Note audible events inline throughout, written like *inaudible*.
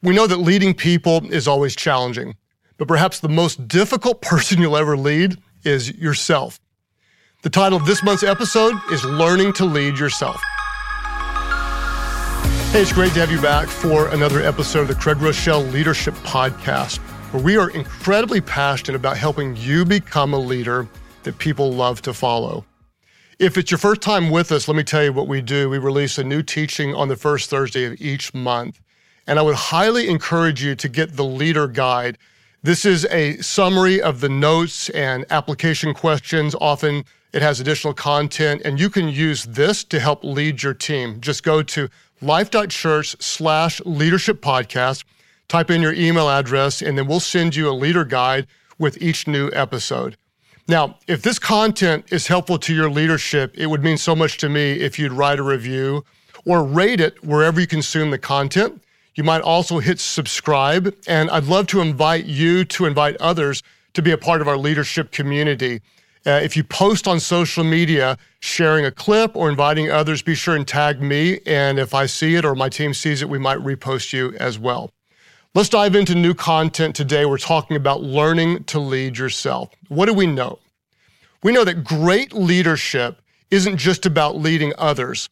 We know that leading people is always challenging, but perhaps the most difficult *laughs* person you'll ever lead is yourself. The title of this month's episode is Learning to Lead Yourself. Hey, it's great to have you back for another episode of the Craig Groeschel Leadership Podcast, where we are incredibly passionate about helping you become a leader that people love to follow. If it's your first time with us, let me tell you what we do. We release a new teaching on the first Thursday of each month. And I would highly encourage you to get the leader guide. This is a summary of the notes and application questions. Often it has additional content, and you can use this to help lead your team. Just go to life.church slash leadership podcast, type in your email address, and then we'll send you a leader guide with each new episode. Now, if this content is helpful to your leadership, it would mean so much to me if you'd write a review or rate it wherever you consume the content. You might also hit subscribe, and I'd love to invite you to invite others to be a part of our leadership community. Uh, if you post on social media sharing a clip or inviting others, be sure and tag me. And if I see it or my team sees it, we might repost you as well. Let's dive into new content today. We're talking about learning to lead yourself. What do we know? We know that great leadership isn't just about leading others.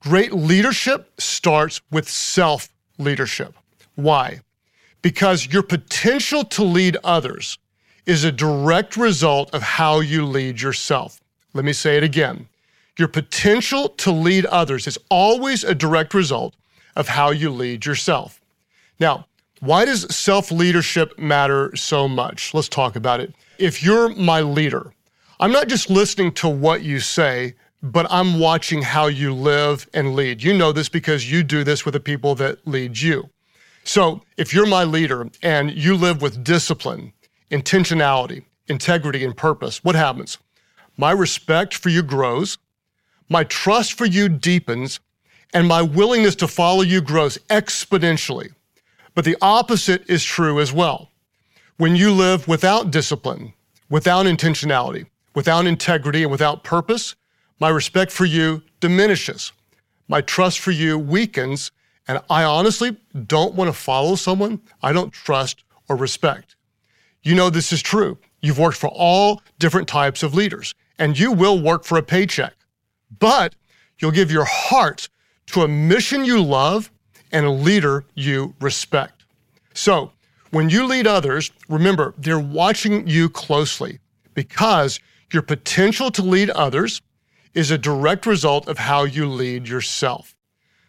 Great leadership starts with self leadership. Why? Because your potential to lead others is a direct result of how you lead yourself. Let me say it again. Your potential to lead others is always a direct result of how you lead yourself. Now, why does self leadership matter so much? Let's talk about it. If you're my leader, I'm not just listening to what you say, but I'm watching how you live and lead. You know this because you do this with the people that lead you. So if you're my leader and you live with discipline, intentionality, integrity, and purpose, what happens? My respect for you grows, my trust for you deepens, and my willingness to follow you grows exponentially. But the opposite is true as well. When you live without discipline, without intentionality, without integrity, and without purpose, my respect for you diminishes. My trust for you weakens, and I honestly don't want to follow someone I don't trust or respect. You know this is true. You've worked for all different types of leaders, and you will work for a paycheck. But you'll give your heart to a mission you love and a leader you respect. So, when you lead others, remember, they're watching you closely because your potential to lead others is a direct result of how you lead yourself.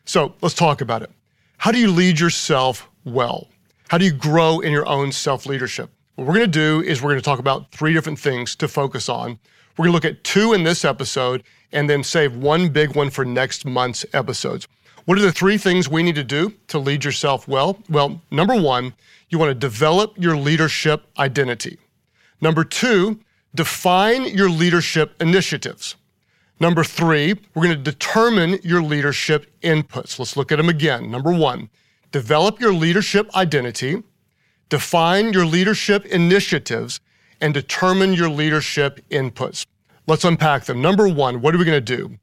So let's talk about it. How do you lead yourself well? How do you grow in your own self leadership? What we're going to do is we're going to talk about three different things to focus on. We're going to look at two in this episode and then save one big one for next month's episodes. What are the three things we need to do to lead yourself well? Well, number one, you want to develop your leadership identity. Number two, define your leadership initiatives. Number three, we're going to determine your leadership inputs. Let's look at them again. Number one, develop your leadership identity, define your leadership initiatives, and determine your leadership inputs. Let's unpack them. Number one, what are we going to do?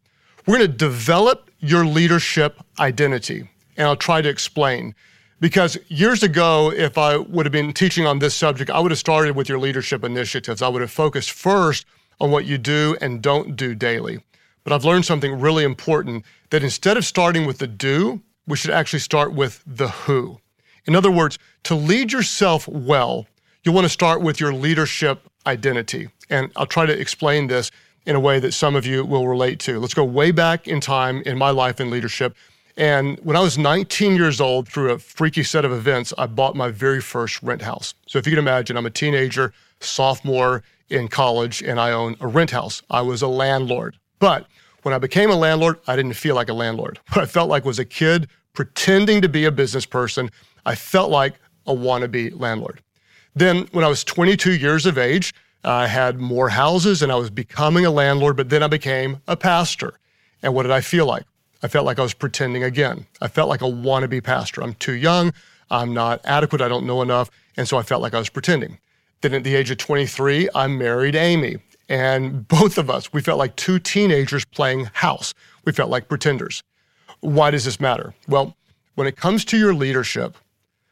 We're going to develop your leadership identity. And I'll try to explain. Because years ago, if I would have been teaching on this subject, I would have started with your leadership initiatives. I would have focused first on what you do and don't do daily. But I've learned something really important that instead of starting with the do, we should actually start with the who. In other words, to lead yourself well, you want to start with your leadership identity. And I'll try to explain this in a way that some of you will relate to. Let's go way back in time in my life in leadership. And when I was 19 years old, through a freaky set of events, I bought my very first rent house. So if you can imagine, I'm a teenager, sophomore in college and I own a rent house. I was a landlord. But when I became a landlord, I didn't feel like a landlord. *laughs* What I felt like was a kid pretending to be a business person. I felt like a wannabe landlord. Then, when I was 22 years of age, I had more houses and I was becoming a landlord, but then I became a pastor. And what did I feel like? I felt like I was pretending again. I felt like a wannabe pastor. I'm too young. I'm not adequate. I don't know enough. And so I felt like I was pretending. Then at the age of 23, I married Amy. And both of us, we felt like two teenagers playing house. We felt like pretenders. Why does this matter? Well, when it comes to your leadership,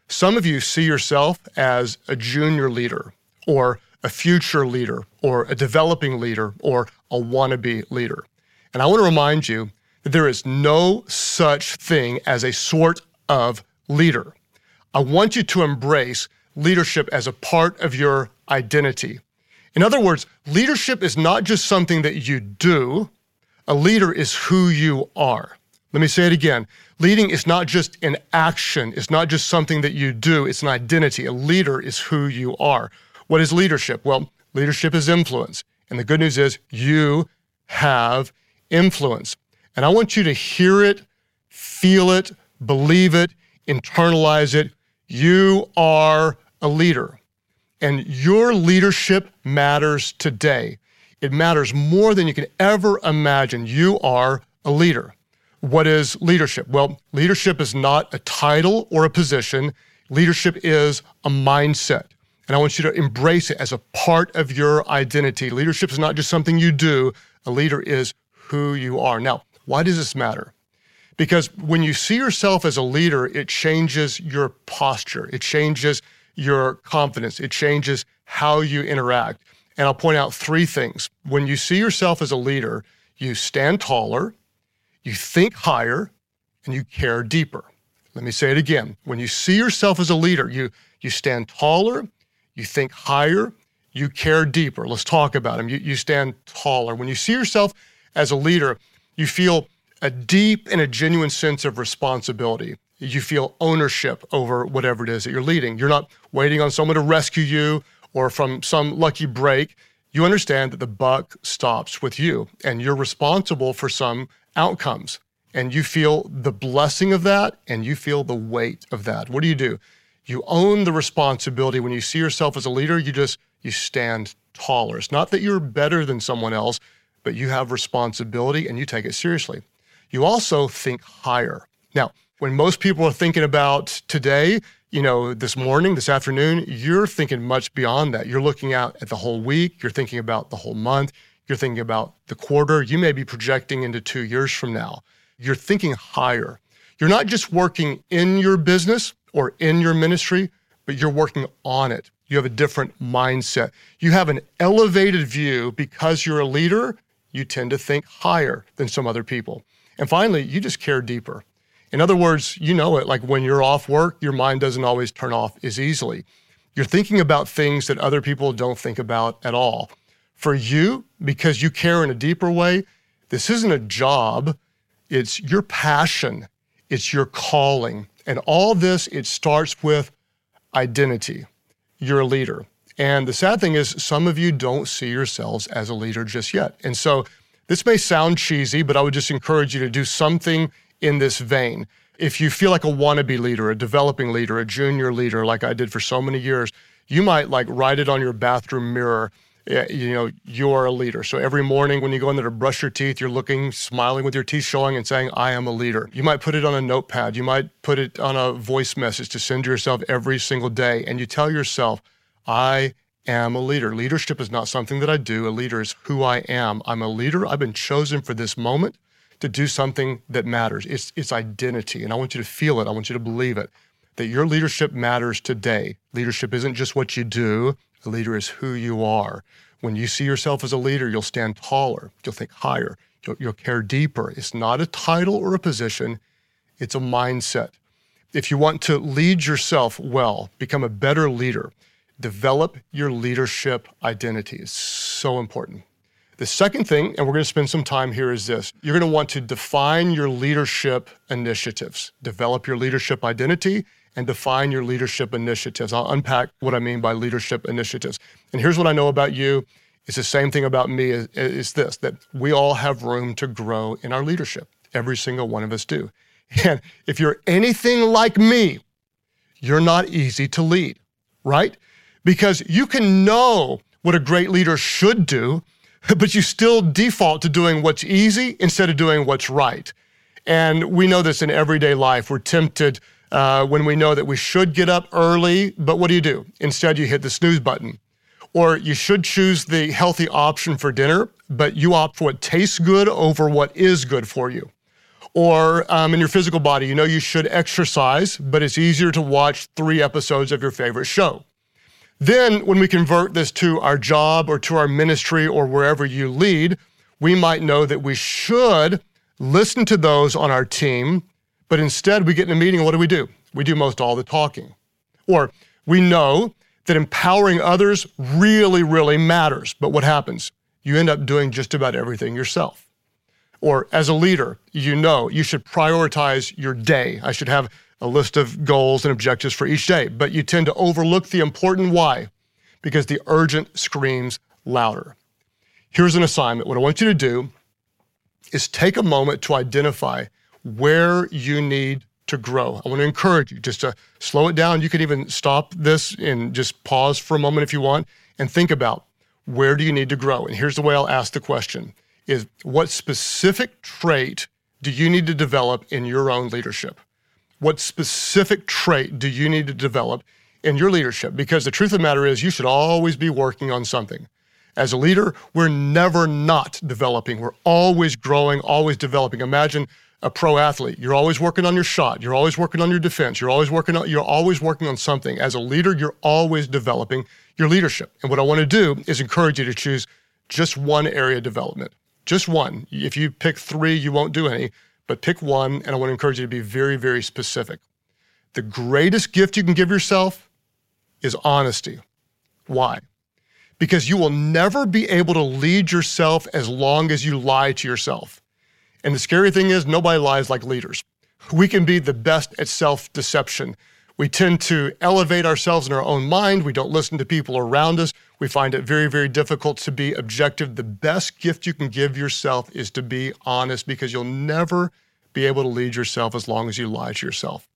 Some of you see yourself as a junior leader or a future leader or a developing leader or a wannabe leader. And I want to remind you that there is no such thing as a sort of leader. I want you to embrace leadership as a part of your identity. In other words, leadership is not just something that you do, a leader is who you are. Let me say it again. Leading is not just an action, it's not just something that you do, it's an identity. A leader is who you are. What is leadership? Well, leadership is influence. And the good news is you have influence. And I want you to hear it, feel it, believe it, internalize it. You are a leader. And your leadership matters today. It matters more than you can ever imagine. You are a leader. What is leadership? Well, leadership is not a title or a position. Leadership is a mindset. And I want you to embrace it as a part of your identity. Leadership is not just something you do, a leader is who you are. Now, why does this matter? Because when you see yourself as a leader, it changes your posture, it changes your confidence, it changes how you interact. And I'll point out three things. When you see yourself as a leader, you stand taller, you think higher, and you care deeper. Let me say it again. When you see yourself as a leader, you, you stand taller, you think higher, you care deeper. Let's talk about them. You, you stand taller. When you see yourself as a leader, you feel a deep and a genuine sense of responsibility. You feel ownership over whatever it is that you're leading. You're not waiting on someone to rescue you or from some lucky break. You understand that the buck stops with you and you're responsible for some outcomes. And you feel the blessing of that and you feel the weight of that. What do you do? You own the responsibility. When you see yourself as a leader, you just you stand taller. It's not that you're better than someone else, but you have responsibility and you take it seriously. You also think higher. Now, when most people are thinking about today, you know, this morning, this afternoon, you're thinking much beyond that. You're looking out at the whole week, you're thinking about the whole month, you're thinking about the quarter, you may be projecting into two years from now. You're thinking higher. You're not just working in your business or in your ministry, but you're working on it. You have a different mindset. You have an elevated view because you're a leader you tend to think higher than some other people. And finally, you just care deeper. In other words, you know it, like when you're off work, your mind doesn't always turn off as easily. You're thinking about things that other people don't think about at all. For you, because you care in a deeper way, this isn't a job, it's your passion, it's your calling. And all this, it starts with identity. You're a leader. And the sad thing is, some of you don't see yourselves as a leader just yet. And so this may sound cheesy, but I would just encourage you to do something in this vein. If you feel like a wannabe leader, a developing leader, a junior leader, like I did for so many years, you might like write it on your bathroom mirror. Eh, you know, you're a leader. So every morning when you go in there to brush your teeth, you're looking, smiling with your teeth showing and saying, I am a leader. You might put it on a notepad. You might put it on a voice message to send to yourself every single day. And you tell yourself, I am a leader. Leadership is not something that I do. A leader is who I am. I'm a leader. I've been chosen for this moment to do something that matters. It's, it's identity. And I want you to feel it. I want you to believe it that your leadership matters today. Leadership isn't just what you do, a leader is who you are. When you see yourself as a leader, you'll stand taller, you'll think higher, you'll, you'll care deeper. It's not a title or a position, it's a mindset. If you want to lead yourself well, become a better leader, develop your leadership identity. It's so important. The second thing, and we're going to spend some time here, is this you're going to want to define your leadership initiatives, develop your leadership identity, and define your leadership initiatives. I'll unpack what I mean by leadership initiatives. And here's what I know about you it's the same thing about me is, is this that we all have room to grow in our leadership. Every single one of us do. And if you're anything like me, you're not easy to lead, right? because you can know what a great leader should do, *laughs* but you still default to doing what's easy instead of doing what's right. And we know this in everyday life. We're tempted uh, when we know that we should get up early, but what do you do? Instead, you hit the snooze button. Or you should choose the healthy option for dinner, but you opt for what tastes good over what is good for you. Or um, in your physical body, you know you should exercise, but it's easier to watch three episodes of your favorite show. Then, when we convert this to our job or to our ministry or wherever you lead, we might know that we should listen to those on our team, but instead we get in a meeting and what do we do? We do most all the talking. Or we know that empowering others really, really matters, but what happens? You end up doing just about everything yourself. Or as a leader, you know you should prioritize your day. I should have a list of goals and objectives for each day, but you tend to overlook the important why because the urgent screams louder. Here's an assignment. What I want you to do is take a moment to identify where you need to grow. I want to encourage you just to slow it down. You can even stop this and just pause for a moment if you want and think about where do you need to grow? And here's the way I'll ask the question is what specific trait do you need to develop in your own leadership? What specific trait do you need to develop in your leadership? Because the truth of the matter is, you should always be working on something. As a leader, we're never not developing. We're always growing, always developing. Imagine a pro athlete. You're always working on your shot. You're always working on your defense. You're always working on you're always working on something. As a leader, you're always developing your leadership. And what I want to do is encourage you to choose just one area of development. Just one. If you pick 3, you won't do any, but pick one and I want to encourage you to be very very specific. The greatest gift you can give yourself is honesty. Why? Because you will never be able to lead yourself as long as you lie to yourself. And the scary thing is, nobody lies like leaders. We can be the best at self deception. We tend to elevate ourselves in our own mind. We don't listen to people around us. We find it very, very difficult to be objective. The best gift you can give yourself is to be honest because you'll never be able to lead yourself as long as you lie to yourself.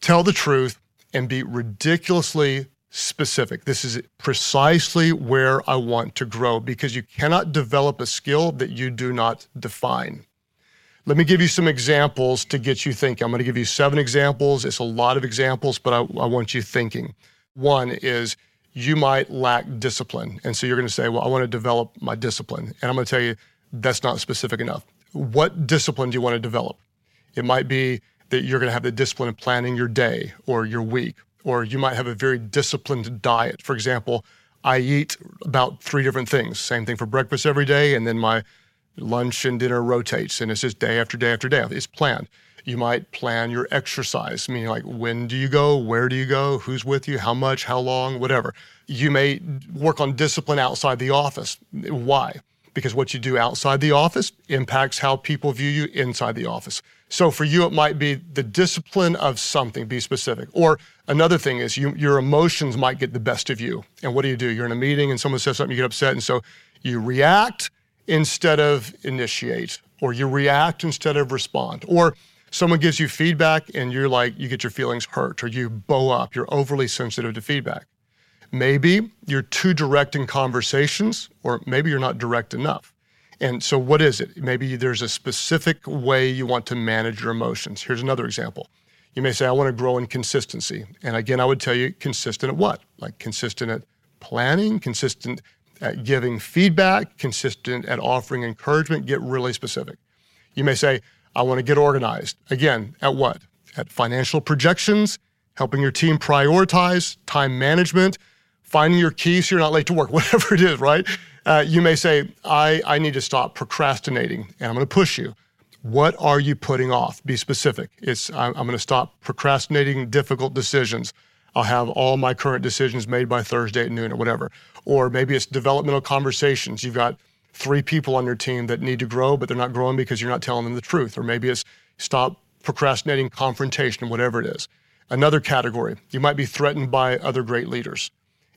Tell the truth and be ridiculously specific. This is precisely where I want to grow because you cannot develop a skill that you do not define. Let me give you some examples to get you thinking. I'm going to give you seven examples. It's a lot of examples, but I, I want you thinking. One is you might lack discipline. And so you're going to say, Well, I want to develop my discipline. And I'm going to tell you, that's not specific enough. What discipline do you want to develop? It might be that you're going to have the discipline of planning your day or your week or you might have a very disciplined diet. For example, I eat about three different things. Same thing for breakfast every day, and then my lunch and dinner rotates, and it's just day after day after day. It's planned. You might plan your exercise, meaning like when do you go, where do you go, who's with you, how much, how long, whatever. You may work on discipline outside the office. Why? Because what you do outside the office impacts how people view you inside the office. So for you, it might be the discipline of something, be specific. Or another thing is you, your emotions might get the best of you. And what do you do? You're in a meeting and someone says something, you get upset. And so you react instead of initiate, or you react instead of respond. Or someone gives you feedback and you're like, you get your feelings hurt, or you bow up, you're overly sensitive to feedback. Maybe you're too direct in conversations, or maybe you're not direct enough. And so, what is it? Maybe there's a specific way you want to manage your emotions. Here's another example. You may say, I want to grow in consistency. And again, I would tell you consistent at what? Like consistent at planning, consistent at giving feedback, consistent at offering encouragement. Get really specific. You may say, I want to get organized. Again, at what? At financial projections, helping your team prioritize, time management, finding your keys so you're not late to work, *laughs* whatever it is, right? Uh, you may say, I, I need to stop procrastinating, and I'm going to push you. What are you putting off? Be specific. It's I'm, I'm going to stop procrastinating difficult decisions. I'll have all my current decisions made by Thursday at noon or whatever. Or maybe it's developmental conversations. You've got three people on your team that need to grow, but they're not growing because you're not telling them the truth. Or maybe it's stop procrastinating confrontation, whatever it is. Another category, you might be threatened by other great leaders.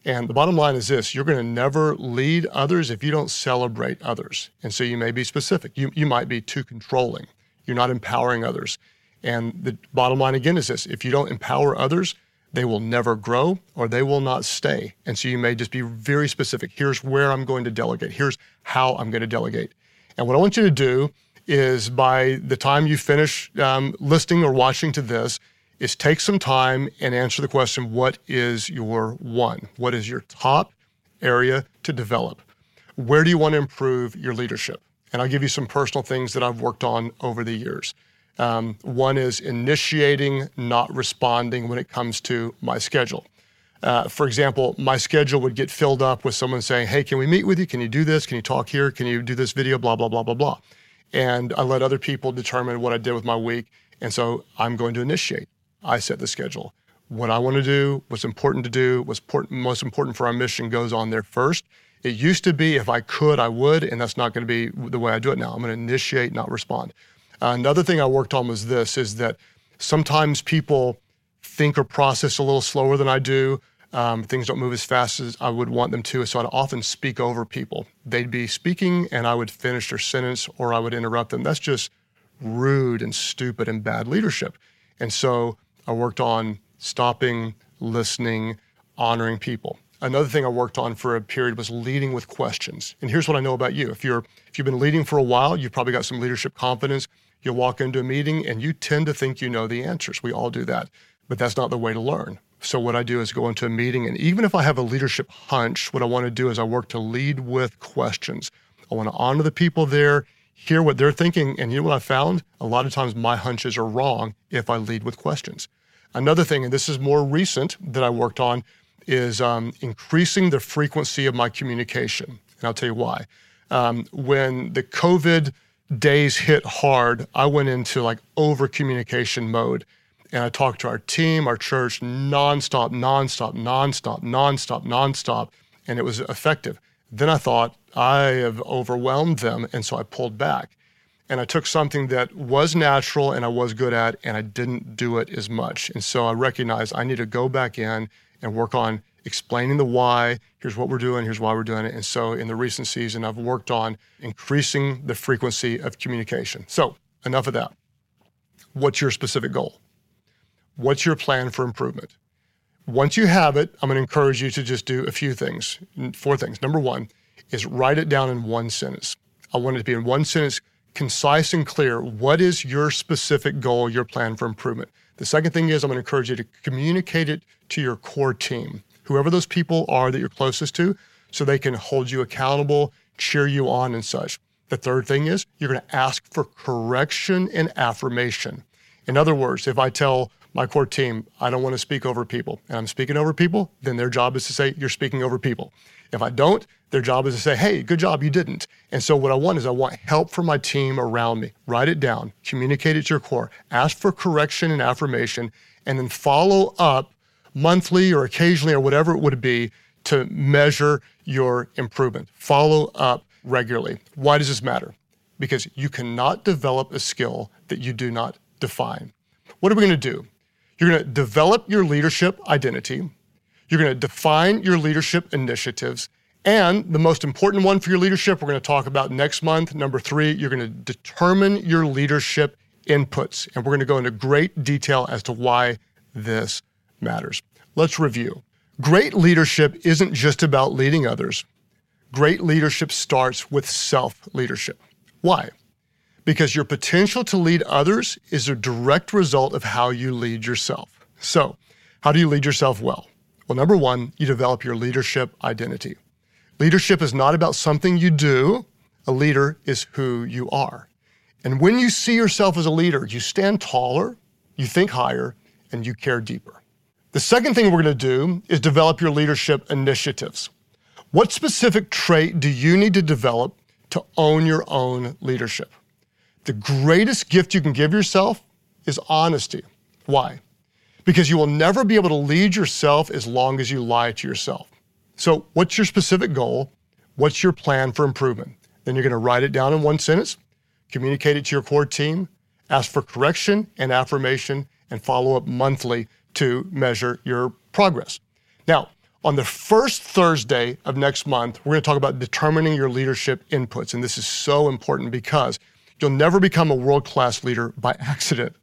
And the bottom line is this you're going to never lead others if you don't celebrate others. And so you may be specific. You, you might be too controlling. You're not empowering others. And the bottom line again is this if you don't empower others, they will never grow or they will not stay. And so you may just be very specific. Here's where I'm going to delegate. Here's how I'm going to delegate. And what I want you to do is by the time you finish um, listening or watching to this, is take some time and answer the question what is your one? What is your top area to develop? Where do you want to improve your leadership? And I'll give you some personal things that I've worked on over the years. Um, one is initiating, not responding when it comes to my schedule. Uh, for example, my schedule would get filled up with someone saying, Hey, can we meet with you? Can you do this? Can you talk here? Can you do this video? Blah, blah, blah, blah, blah. And I let other people determine what I did with my week. And so I'm going to initiate. I set the schedule. What I want to do, what's important to do, what's most important for our mission goes on there first. It used to be if I could, I would, and that's not going to be the way I do it now. I'm going to initiate, not respond. Another thing I worked on was this: is that sometimes people think or process a little slower than I do. Um, things don't move as fast as I would want them to, so I'd often speak over people. They'd be speaking, and I would finish their sentence or I would interrupt them. That's just rude and stupid and bad leadership. And so I worked on stopping, listening, honoring people. Another thing I worked on for a period was leading with questions. And here's what I know about you. If you're if you've been leading for a while, you've probably got some leadership confidence. You'll walk into a meeting and you tend to think you know the answers. We all do that. But that's not the way to learn. So what I do is go into a meeting and even if I have a leadership hunch, what I want to do is I work to lead with questions. I want to honor the people there, hear what they're thinking, and you know what I found? A lot of times my hunches are wrong if I lead with questions. Another thing, and this is more recent that I worked on, is um, increasing the frequency of my communication. And I'll tell you why. Um, when the COVID days hit hard, I went into like over communication mode. And I talked to our team, our church, nonstop, nonstop, nonstop, nonstop, nonstop. And it was effective. Then I thought, I have overwhelmed them. And so I pulled back. And I took something that was natural and I was good at, and I didn't do it as much. And so I recognized I need to go back in and work on explaining the why. Here's what we're doing, here's why we're doing it. And so in the recent season, I've worked on increasing the frequency of communication. So enough of that. What's your specific goal? What's your plan for improvement? Once you have it, I'm going to encourage you to just do a few things, four things. Number one is write it down in one sentence. I want it to be in one sentence, concise and clear. What is your specific goal, your plan for improvement? The second thing is I'm going to encourage you to communicate it to your core team, whoever those people are that you're closest to, so they can hold you accountable, cheer you on, and such. The third thing is you're going to ask for correction and affirmation. In other words, if I tell my core team, I don't want to speak over people, and I'm speaking over people, then their job is to say, You're speaking over people. If I don't, their job is to say, Hey, good job, you didn't. And so what I want is I want help from my team around me. Write it down, communicate it to your core, ask for correction and affirmation, and then follow up monthly or occasionally or whatever it would be to measure your improvement. Follow up regularly. Why does this matter? Because you cannot develop a skill that you do not define. What are we going to do? You're going to develop your leadership identity. You're going to define your leadership initiatives. And the most important one for your leadership, we're going to talk about next month. Number three, you're going to determine your leadership inputs. And we're going to go into great detail as to why this matters. Let's review. Great leadership isn't just about leading others. Great leadership starts with self leadership. Why? because your potential to lead others is a direct result of how you lead yourself. So, how do you lead yourself well? Well, number one, you develop your leadership identity. Leadership is not about something you do, a leader is who you are. And when you see yourself as a leader, you stand taller, you think higher, and you care deeper. The second thing we're going to do is develop your leadership initiatives. What specific trait do you need to develop to own your own leadership? The greatest gift you can give yourself is honesty. Why? Because you will never be able to lead yourself as long as you lie to yourself. So, what's your specific goal? What's your plan for improvement? Then you're going to write it down in one sentence, communicate it to your core team, ask for correction and affirmation, and follow up monthly to measure your progress. Now, on the first Thursday of next month, we're going to talk about determining your leadership inputs. And this is so important because You'll never become a world class leader by accident.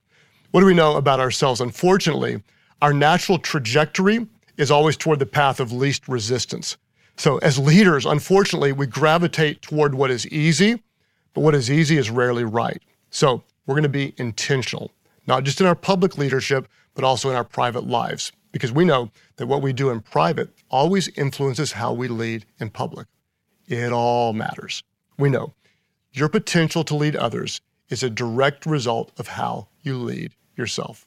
What do we know about ourselves? Unfortunately, our natural trajectory is always toward the path of least resistance. So, as leaders, unfortunately, we gravitate toward what is easy, but what is easy is rarely right. So, we're going to be intentional, not just in our public leadership, but also in our private lives, because we know that what we do in private always influences how we lead in public. It all matters. We know Your potential to lead others is a direct result of how you lead yourself.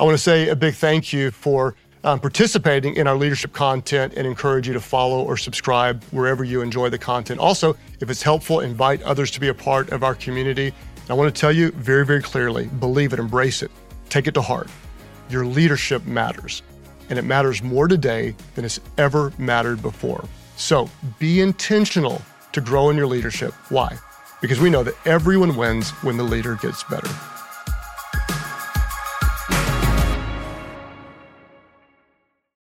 I want to say a big thank you for um, participating in our leadership content and encourage you to follow or subscribe wherever you enjoy the content. Also, if it's helpful, invite others to be a part of our community. And I want to tell you very, very clearly believe it, embrace it, take it to heart. Your leadership matters, and it matters more today than it's ever mattered before. So be intentional to grow in your leadership. Why? Because we know that everyone wins when the leader gets better.